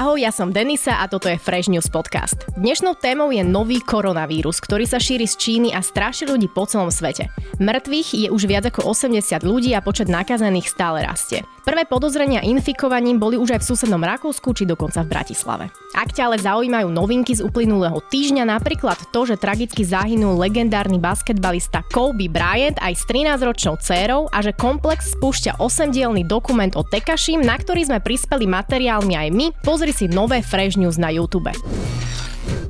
Ahoj, ja som Denisa a toto je Fresh News Podcast. Dnešnou témou je nový koronavírus, ktorý sa šíri z Číny a straší ľudí po celom svete. Mŕtvych je už viac ako 80 ľudí a počet nakazených stále rastie. Prvé podozrenia infikovaním boli už aj v susednom Rakúsku či dokonca v Bratislave. Ak ťa ale zaujímajú novinky z uplynulého týždňa, napríklad to, že tragicky zahynul legendárny basketbalista Kobe Bryant aj s 13-ročnou dcérou a že komplex spúšťa 8-dielny dokument o Tekašim, na ktorý sme prispeli materiálmi aj my, pozri si nové Fresh News na YouTube.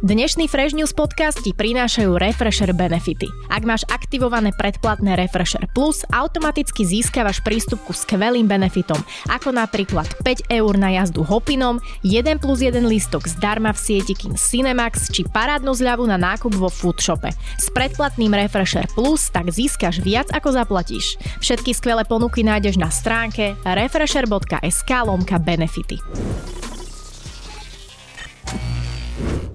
Dnešný Fresh News podcast ti prinášajú Refresher benefity. Ak máš aktivované predplatné Refresher Plus, automaticky získavaš prístup ku skvelým benefitom, ako napríklad 5 eur na jazdu Hopinom, 1 plus 1 lístok zdarma v sieti Kin Cinemax či parádnu zľavu na nákup vo Foodshope. S predplatným Refresher Plus tak získaš viac ako zaplatíš. Všetky skvelé ponuky nájdeš na stránke refresher.sk lomka benefity.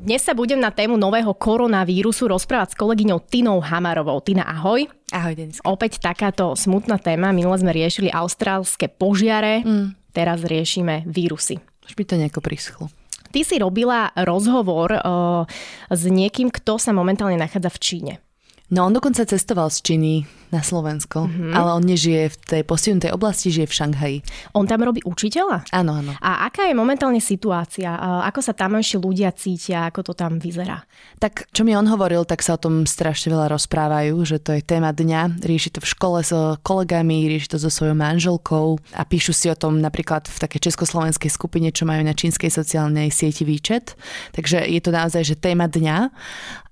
Dnes sa budem na tému nového koronavírusu rozprávať s kolegyňou Tinou Hamarovou. Tina, ahoj. Ahoj, Denis. Opäť takáto smutná téma. Minule sme riešili austrálske požiare, mm. teraz riešime vírusy. Už by to nejako prischlo. Ty si robila rozhovor uh, s niekým, kto sa momentálne nachádza v Číne. No on dokonca cestoval z Číny na Slovensko, mm-hmm. ale on nežije v tej postihnutej oblasti, žije v Šanghaji. On tam robí učiteľa? Áno, áno. A aká je momentálne situácia? Ako sa tamojší ľudia cítia? Ako to tam vyzerá? Tak, čo mi on hovoril, tak sa o tom strašne veľa rozprávajú, že to je téma dňa. Rieši to v škole so kolegami, rieši to so svojou manželkou a píšu si o tom napríklad v takej československej skupine, čo majú na čínskej sociálnej sieti výčet. Takže je to naozaj, že téma dňa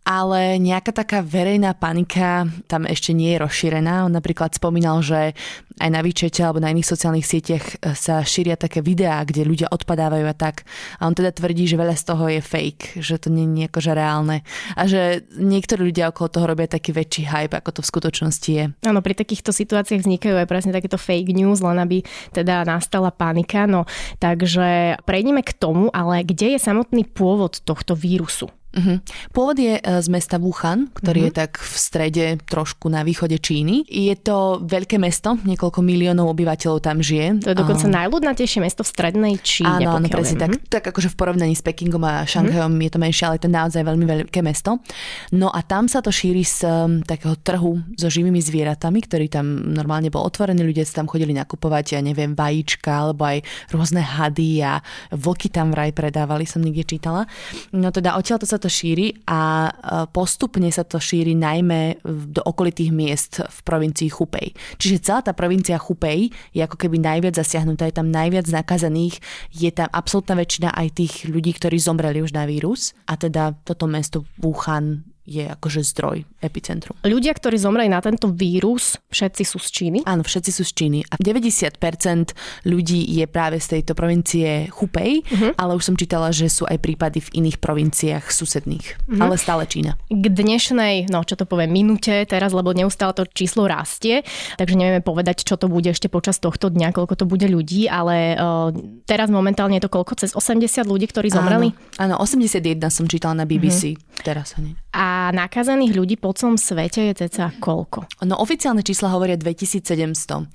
ale nejaká taká verejná panika tam ešte nie je rozšírená. On napríklad spomínal, že aj na výčete alebo na iných sociálnych sieťach e, sa šíria také videá, kde ľudia odpadávajú a tak. A on teda tvrdí, že veľa z toho je fake, že to nie je akože reálne. A že niektorí ľudia okolo toho robia taký väčší hype, ako to v skutočnosti je. Áno, pri takýchto situáciách vznikajú aj presne takéto fake news, len aby teda nastala panika. No, takže prejdeme k tomu, ale kde je samotný pôvod tohto vírusu? Uh-huh. Pôvod je e, z mesta Wuhan, ktorý uh-huh. je tak v strede trošku na východe Číny. Je to veľké mesto, niekoľko miliónov obyvateľov tam žije. To je dokonca uh, najľudnatejšie mesto v strednej Číne. Áno, áno presne tak, tak akože v porovnaní s Pekingom a Šanghajom uh-huh. je to menšie, ale je to naozaj veľmi veľké mesto. No a tam sa to šíri z um, takého trhu so živými zvieratami, ktorý tam normálne bol otvorený, ľudia sa tam chodili nakupovať, ja neviem, vajíčka alebo aj rôzne hady a vlky tam vraj predávali, som niekde čítala. No teda odtiaľ to sa to šíri a e, postupne sa to šíri najmä do okolitých miest v provincii Chupej. Čiže celá tá provincia Chupej je ako keby najviac zasiahnutá, je tam najviac nakazaných, je tam absolútna väčšina aj tých ľudí, ktorí zomreli už na vírus a teda toto mesto Wuhan je akože zdroj, epicentrum. Ľudia, ktorí zomreli na tento vírus, všetci sú z Číny? Áno, všetci sú z Číny. A 90% ľudí je práve z tejto provincie Chupej, uh-huh. ale už som čítala, že sú aj prípady v iných provinciách susedných. Uh-huh. Ale stále Čína. K dnešnej, no čo to poviem, minúte teraz, lebo neustále to číslo rastie, takže nevieme povedať, čo to bude ešte počas tohto dňa, koľko to bude ľudí, ale uh, teraz momentálne je to koľko? Cez 80 ľudí, ktorí zomreli? Áno, áno 81 som čítala na BBC. Uh-huh. Teraz hneď. A nakazaných ľudí po celom svete je ceca koľko? No oficiálne čísla hovoria 2700,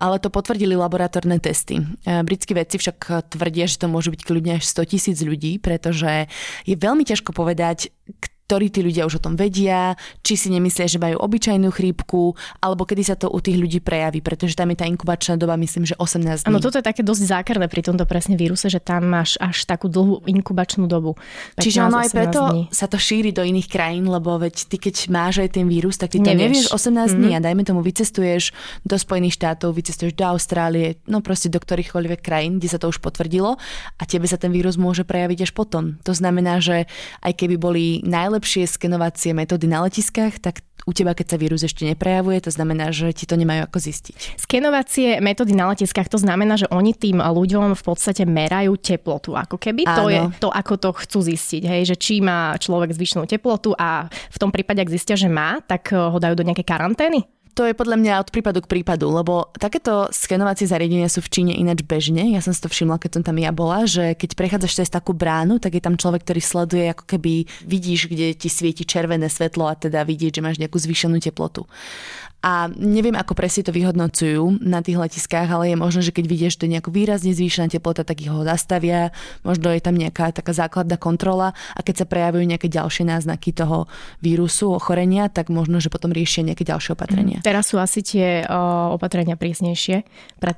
ale to potvrdili laboratórne testy. E, britskí vedci však tvrdia, že to môže byť kľudne až 100 tisíc ľudí, pretože je veľmi ťažko povedať, ktorí tí ľudia už o tom vedia, či si nemyslia, že majú obyčajnú chrípku, alebo kedy sa to u tých ľudí prejaví, pretože tam je tá inkubačná doba, myslím, že 18 dní. Áno, toto je také dosť zákerné pri tomto presne víruse, že tam máš až takú dlhú inkubačnú dobu. Čiže ono aj preto dní. sa to šíri do iných krajín, lebo veď ty keď máš aj ten vírus, tak ty to nevieš, nevieš 18 mm-hmm. dní a dajme tomu vycestuješ do Spojených štátov, vycestuješ do Austrálie, no proste do ktorýchkoľvek krajín, kde sa to už potvrdilo a tebe sa ten vírus môže prejaviť až potom. To znamená, že aj keby boli najlepšie najlepšie skenovacie metódy na letiskách, tak u teba, keď sa vírus ešte neprejavuje, to znamená, že ti to nemajú ako zistiť. Skenovacie metódy na letiskách, to znamená, že oni tým ľuďom v podstate merajú teplotu, ako keby. Áno. To je to, ako to chcú zistiť, hej, že či má človek zvyšnú teplotu a v tom prípade, ak zistia, že má, tak ho dajú do nejakej karantény? To je podľa mňa od prípadu k prípadu, lebo takéto skenovacie zariadenia sú v Číne ináč bežne. Ja som si to všimla, keď som tam ja bola, že keď prechádzaš cez takú bránu, tak je tam človek, ktorý sleduje, ako keby vidíš, kde ti svieti červené svetlo a teda vidieť, že máš nejakú zvýšenú teplotu. A neviem, ako presne to vyhodnocujú na tých letiskách, ale je možné, že keď vidieš, že to je nejako výrazne zvýšená teplota, tak ich ho zastavia, možno je tam nejaká taká základná kontrola a keď sa prejavujú nejaké ďalšie náznaky toho vírusu, ochorenia, tak možno, že potom riešia nejaké ďalšie opatrenia. Mm, teraz sú asi tie o, opatrenia prísnejšie.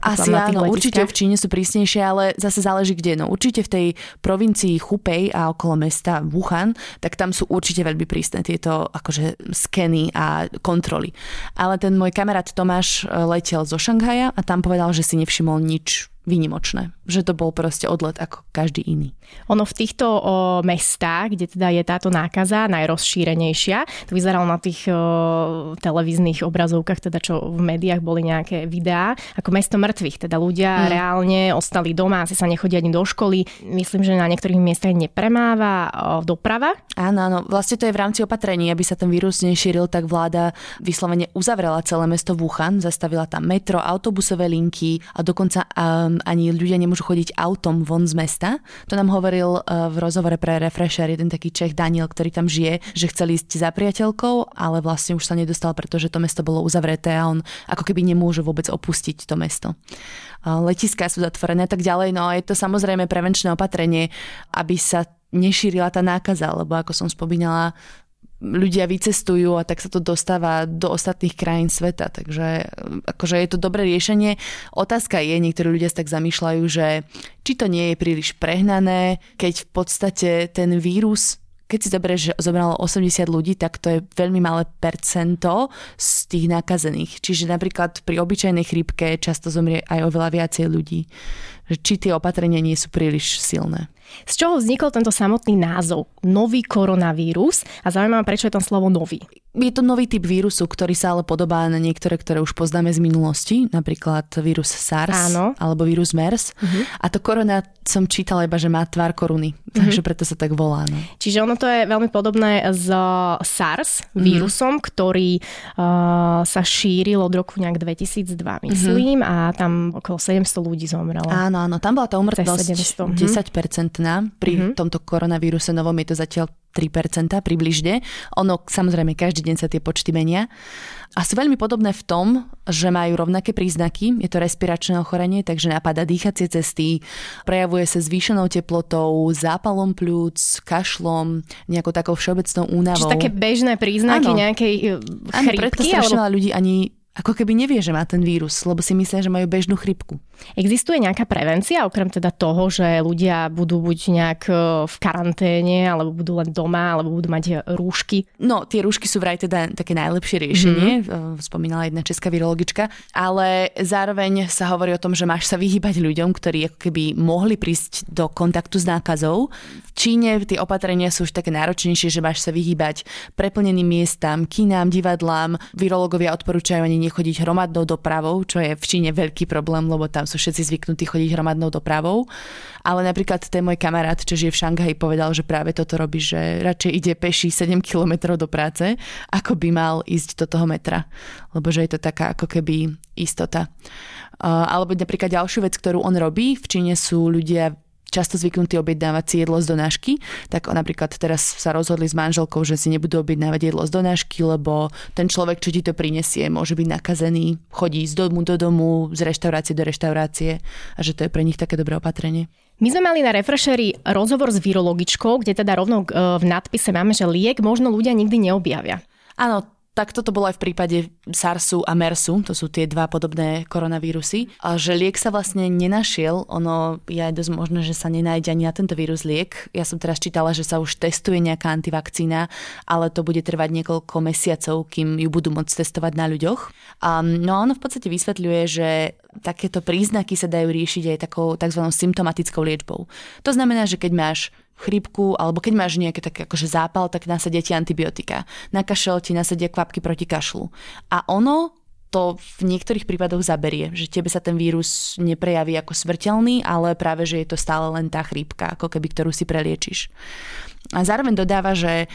Asi áno, určite v Číne sú prísnejšie, ale zase záleží kde. No určite v tej provincii Chupej a okolo mesta Wuhan, tak tam sú určite veľmi prísne tieto akože skeny a kontroly. Ale ten môj kamarát Tomáš e, letel zo Šanghaja a tam povedal, že si nevšimol nič výnimočné. Že to bol proste odlet ako každý iný. Ono v týchto o, mestách, kde teda je táto nákaza najrozšírenejšia, to vyzeralo na tých o, televíznych obrazovkách, teda čo v médiách boli nejaké videá, ako mesto mŕtvych. Teda ľudia mm. reálne ostali doma, asi sa nechodia ani do školy. Myslím, že na niektorých miestach nepremáva o, doprava. Áno, áno. Vlastne to je v rámci opatrení, aby sa ten vírus nešíril, tak vláda vyslovene uzavrela celé mesto Wuhan, zastavila tam metro, autobusové linky a dokonca um, ani ľudia nemôžu chodiť autom von z mesta. To nám hovoril uh, v rozhovore pre Refresher jeden taký Čech Daniel, ktorý tam žije, že chcel ísť za priateľkou, ale vlastne už sa nedostal, pretože to mesto bolo uzavreté a on ako keby nemôže vôbec opustiť to mesto. Letiská sú zatvorené tak ďalej, no a je to samozrejme prevenčné opatrenie, aby sa nešírila tá nákaza, lebo ako som spomínala, ľudia vycestujú a tak sa to dostáva do ostatných krajín sveta. Takže akože je to dobré riešenie. Otázka je, niektorí ľudia sa tak zamýšľajú, že či to nie je príliš prehnané, keď v podstate ten vírus keď si zoberieš, že zobralo 80 ľudí, tak to je veľmi malé percento z tých nakazených. Čiže napríklad pri obyčajnej chrípke často zomrie aj oveľa viacej ľudí. Či tie opatrenia nie sú príliš silné. Z čoho vznikol tento samotný názov? Nový koronavírus a zaujímavé, prečo je tam slovo nový. Je to nový typ vírusu, ktorý sa ale podobá na niektoré, ktoré už poznáme z minulosti, napríklad vírus SARS Áno. alebo vírus MERS. Uh-huh. A to korona som čítala iba, že má tvár koruny, uh-huh. takže preto sa tak volá. No. Čiže ono to je veľmi podobné s SARS vírusom, uh-huh. ktorý uh, sa šíril od roku nejak 2002, myslím, uh-huh. a tam okolo 700 ľudí zomrelo. Áno, áno, tam bola tá umrtnosť 10% pri uh-huh. tomto koronavíruse novom je to zatiaľ 3% približne. Ono, samozrejme, každý deň sa tie počty menia. A sú veľmi podobné v tom, že majú rovnaké príznaky. Je to respiračné ochorenie, takže napadá dýchacie cesty, prejavuje sa zvýšenou teplotou, zápalom plúc, kašlom, nejakou takou všeobecnou únavou. Čiže také bežné príznaky ano. nejakej chrypky? Áno, preto strašne alebo... ľudí ani ako keby nevie, že má ten vírus, lebo si myslia, že majú bežnú chrypku. Existuje nejaká prevencia, okrem teda toho, že ľudia budú buď nejak e, v karanténe, alebo budú len doma, alebo budú mať rúšky? No, tie rúšky sú vraj teda také najlepšie riešenie, mm-hmm. spomínala jedna česká virologička, ale zároveň sa hovorí o tom, že máš sa vyhýbať ľuďom, ktorí ako keby mohli prísť do kontaktu s nákazou. V Číne tie opatrenia sú už také náročnejšie, že máš sa vyhýbať preplneným miestam, kinám, divadlám. Virológovia odporúčajú ani nechodiť hromadnou dopravou, čo je v Číne veľký problém, lebo tam sú všetci zvyknutí chodiť hromadnou dopravou. Ale napríklad ten môj kamarát, čo žije v Šanghaji, povedal, že práve toto robí, že radšej ide peši 7 km do práce, ako by mal ísť do toho metra. Lebo že je to taká ako keby istota. Alebo napríklad ďalšiu vec, ktorú on robí, v Číne sú ľudia často zvyknutí objednávať si jedlo z donášky, tak napríklad teraz sa rozhodli s manželkou, že si nebudú objednávať jedlo z donášky, lebo ten človek, čo ti to prinesie, môže byť nakazený, chodí z domu do domu, z reštaurácie do reštaurácie a že to je pre nich také dobré opatrenie. My sme mali na Refresheri rozhovor s virologičkou, kde teda rovno e, v nadpise máme, že liek možno ľudia nikdy neobjavia. Áno, tak toto bolo aj v prípade SARSu a MERSu, to sú tie dva podobné koronavírusy. A že liek sa vlastne nenašiel, ono je aj dosť možné, že sa nenájde ani na tento vírus liek. Ja som teraz čítala, že sa už testuje nejaká antivakcína, ale to bude trvať niekoľko mesiacov, kým ju budú môcť testovať na ľuďoch. A, no a ono v podstate vysvetľuje, že takéto príznaky sa dajú riešiť aj takou tzv. symptomatickou liečbou. To znamená, že keď máš chrypku, alebo keď máš nejaké také akože zápal, tak nasadia ti antibiotika. Na kašel ti nasadia kvapky proti kašlu. A ono to v niektorých prípadoch zaberie, že tebe sa ten vírus neprejaví ako smrteľný, ale práve, že je to stále len tá chrípka, ako keby ktorú si preliečíš. A zároveň dodáva, že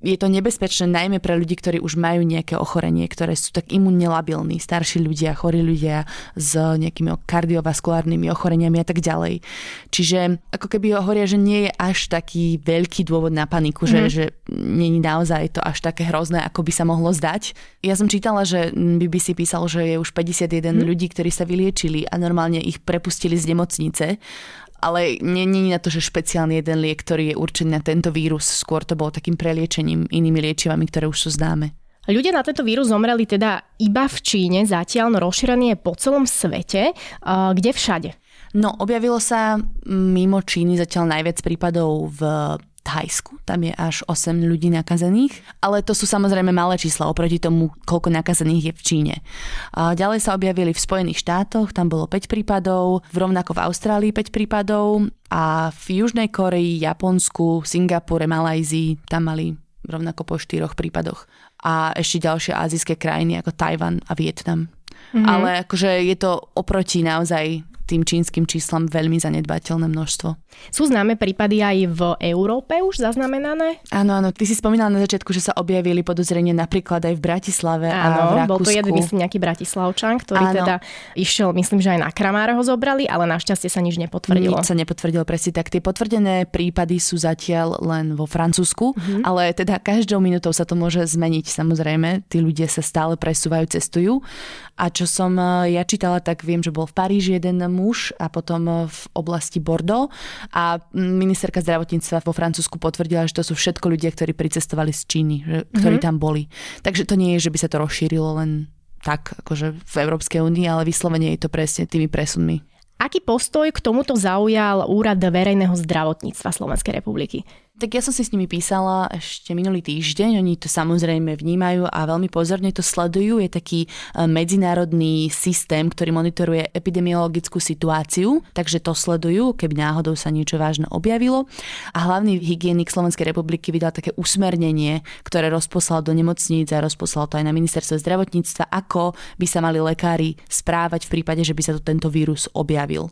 je to nebezpečné najmä pre ľudí, ktorí už majú nejaké ochorenie, ktoré sú tak imunne labilní, starší ľudia, chorí ľudia s nejakými kardiovaskulárnymi ochoreniami a tak ďalej. Čiže ako keby hovoria, že nie je až taký veľký dôvod na paniku, mm. že, mhm. že je naozaj to až také hrozné, ako by sa mohlo zdať. Ja som čítala, že BBC písal, že je už 51 mm. ľudí, ktorí sa vyliečili a normálne ich prepustili z nemocnice ale nie je na to, že špeciálny jeden liek, ktorý je určený na tento vírus. Skôr to bolo takým preliečením inými liečivami, ktoré už sú známe. Ľudia na tento vírus zomreli teda iba v Číne, zatiaľ no rozšírený je po celom svete. Kde všade? No, objavilo sa mimo Číny zatiaľ najviac prípadov v Thajsku, tam je až 8 ľudí nakazených, ale to sú samozrejme malé čísla oproti tomu, koľko nakazených je v Číne. A ďalej sa objavili v Spojených štátoch, tam bolo 5 prípadov, v rovnako v Austrálii 5 prípadov a v Južnej Koreji, Japonsku, Singapure, Malajzii, tam mali rovnako po 4 prípadoch. A ešte ďalšie azijské krajiny ako Tajvan a Vietnam. Mm-hmm. Ale akože je to oproti naozaj tým čínskym číslam veľmi zanedbateľné množstvo. Sú známe prípady aj v Európe už zaznamenané? Áno, áno. Ty si spomínala na začiatku, že sa objavili podozrenie napríklad aj v Bratislave áno, a v Rakúsku. bol to jeden, myslím, nejaký Bratislavčan, ktorý áno. teda išiel, myslím, že aj na Kramára ho zobrali, ale našťastie sa nič nepotvrdilo. Nič sa nepotvrdilo, presne tak. Tie potvrdené prípady sú zatiaľ len vo Francúzsku, mm-hmm. ale teda každou minútou sa to môže zmeniť. Samozrejme, tí ľudia sa stále presúvajú, cestujú. A čo som eh, ja čítala, tak viem, že bol v Paríži jeden muž a potom eh, v oblasti Bordeaux a ministerka zdravotníctva vo Francúzsku potvrdila, že to sú všetko ľudia, ktorí pricestovali z Číny, ktorí mm-hmm. tam boli. Takže to nie je, že by sa to rozšírilo len tak, akože v Európskej únii, ale vyslovene je to presne tými presunmi. Aký postoj k tomuto zaujal Úrad verejného zdravotníctva Slovenskej republiky? Tak ja som si s nimi písala ešte minulý týždeň, oni to samozrejme vnímajú a veľmi pozorne to sledujú. Je taký e, medzinárodný systém, ktorý monitoruje epidemiologickú situáciu, takže to sledujú, keby náhodou sa niečo vážne objavilo. A hlavný hygienik Slovenskej republiky vydal také usmernenie, ktoré rozposlal do nemocníc a rozposlal to aj na ministerstvo zdravotníctva, ako by sa mali lekári správať v prípade, že by sa to tento vírus objavil.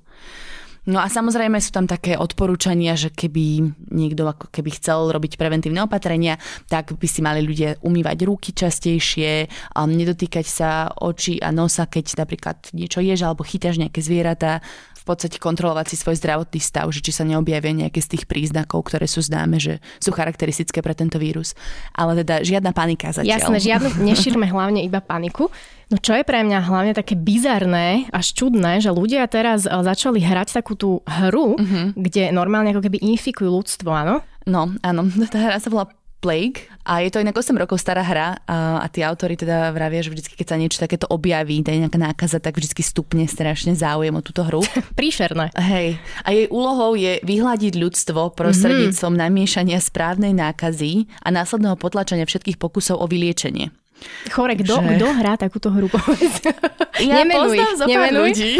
No a samozrejme sú tam také odporúčania, že keby niekto ako keby chcel robiť preventívne opatrenia, tak by si mali ľudia umývať ruky častejšie, um, nedotýkať sa očí a nosa, keď napríklad niečo ješ alebo chytáš nejaké zvieratá, v podstate kontrolovať si svoj zdravotný stav, že či sa neobjavia nejaké z tých príznakov, ktoré sú známe, že sú charakteristické pre tento vírus. Ale teda žiadna panika zatiaľ. Jasné, žiadnu, nešírme hlavne iba paniku. No čo je pre mňa hlavne také bizarné, až čudné, že ľudia teraz e, začali hrať takú tú hru, uh-huh. kde normálne ako keby infikujú ľudstvo, áno? No, áno. Tá hra sa volá Plague a je to inak 8 rokov stará hra a, a tí autori teda vravia, že vždy, keď sa niečo takéto objaví, tá nejaká nákaza, tak vždy stupne strašne záujem o túto hru. Príšerné. Hej. A jej úlohou je vyhľadiť ľudstvo prostredníctvom mm-hmm. namiešania správnej nákazy a následného potlačenia všetkých pokusov o vyliečenie. Chore, kto, že... kto hrá takúto hru? Ja nemenuj, poznám zo pár ľudí.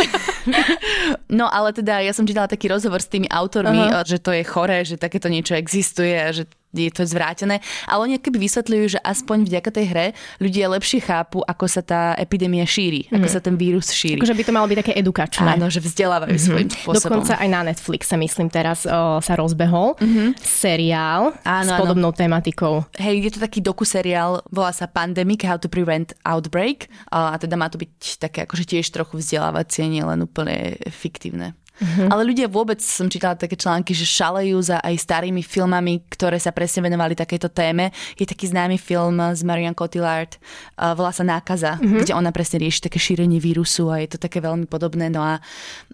no ale teda ja som čítala taký rozhovor s tými autormi, uh-huh. že to je chore, že takéto niečo existuje a že je to zvrátené, ale oni keby vysvetľujú, že aspoň vďaka tej hre ľudia lepšie chápu, ako sa tá epidémia šíri, mm. ako mhm. sa ten vírus šíri. Akože by to malo byť také edukačné. Áno, že vzdelávajú mm-hmm. svojím spôsobom. Dokonca aj na Netflixe, myslím, teraz o, sa rozbehol mm-hmm. seriál áno, s podobnou áno. tematikou. Hej, je to taký doku-seriál, volá sa Pandemic, How to Prevent Outbreak a teda má to byť také akože tiež trochu vzdelávacie, nie len úplne fiktívne. Mm-hmm. Ale ľudia vôbec, som čítala také články, že šalejú za aj starými filmami, ktoré sa presne venovali takéto téme. Je taký známy film z Marian Cotillard, uh, volá sa Nákaza, mm-hmm. kde ona presne rieši také šírenie vírusu a je to také veľmi podobné. No a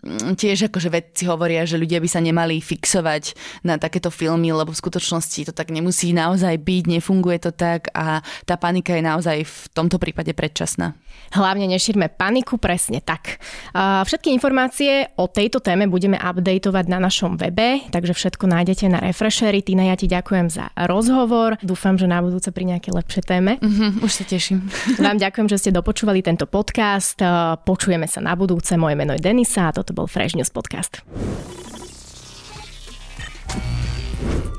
mm, tiež akože vedci hovoria, že ľudia by sa nemali fixovať na takéto filmy, lebo v skutočnosti to tak nemusí naozaj byť, nefunguje to tak a tá panika je naozaj v tomto prípade predčasná. Hlavne nešírme paniku, presne tak. Všetky informácie o tejto téme budeme updateovať na našom webe, takže všetko nájdete na Refreshery. Tina, ja ti ďakujem za rozhovor. Dúfam, že na budúce pri nejaké lepšie téme. Mm-hmm, už sa teším. Vám ďakujem, že ste dopočúvali tento podcast. Počujeme sa na budúce. Moje meno je Denisa a toto bol Fresh News Podcast.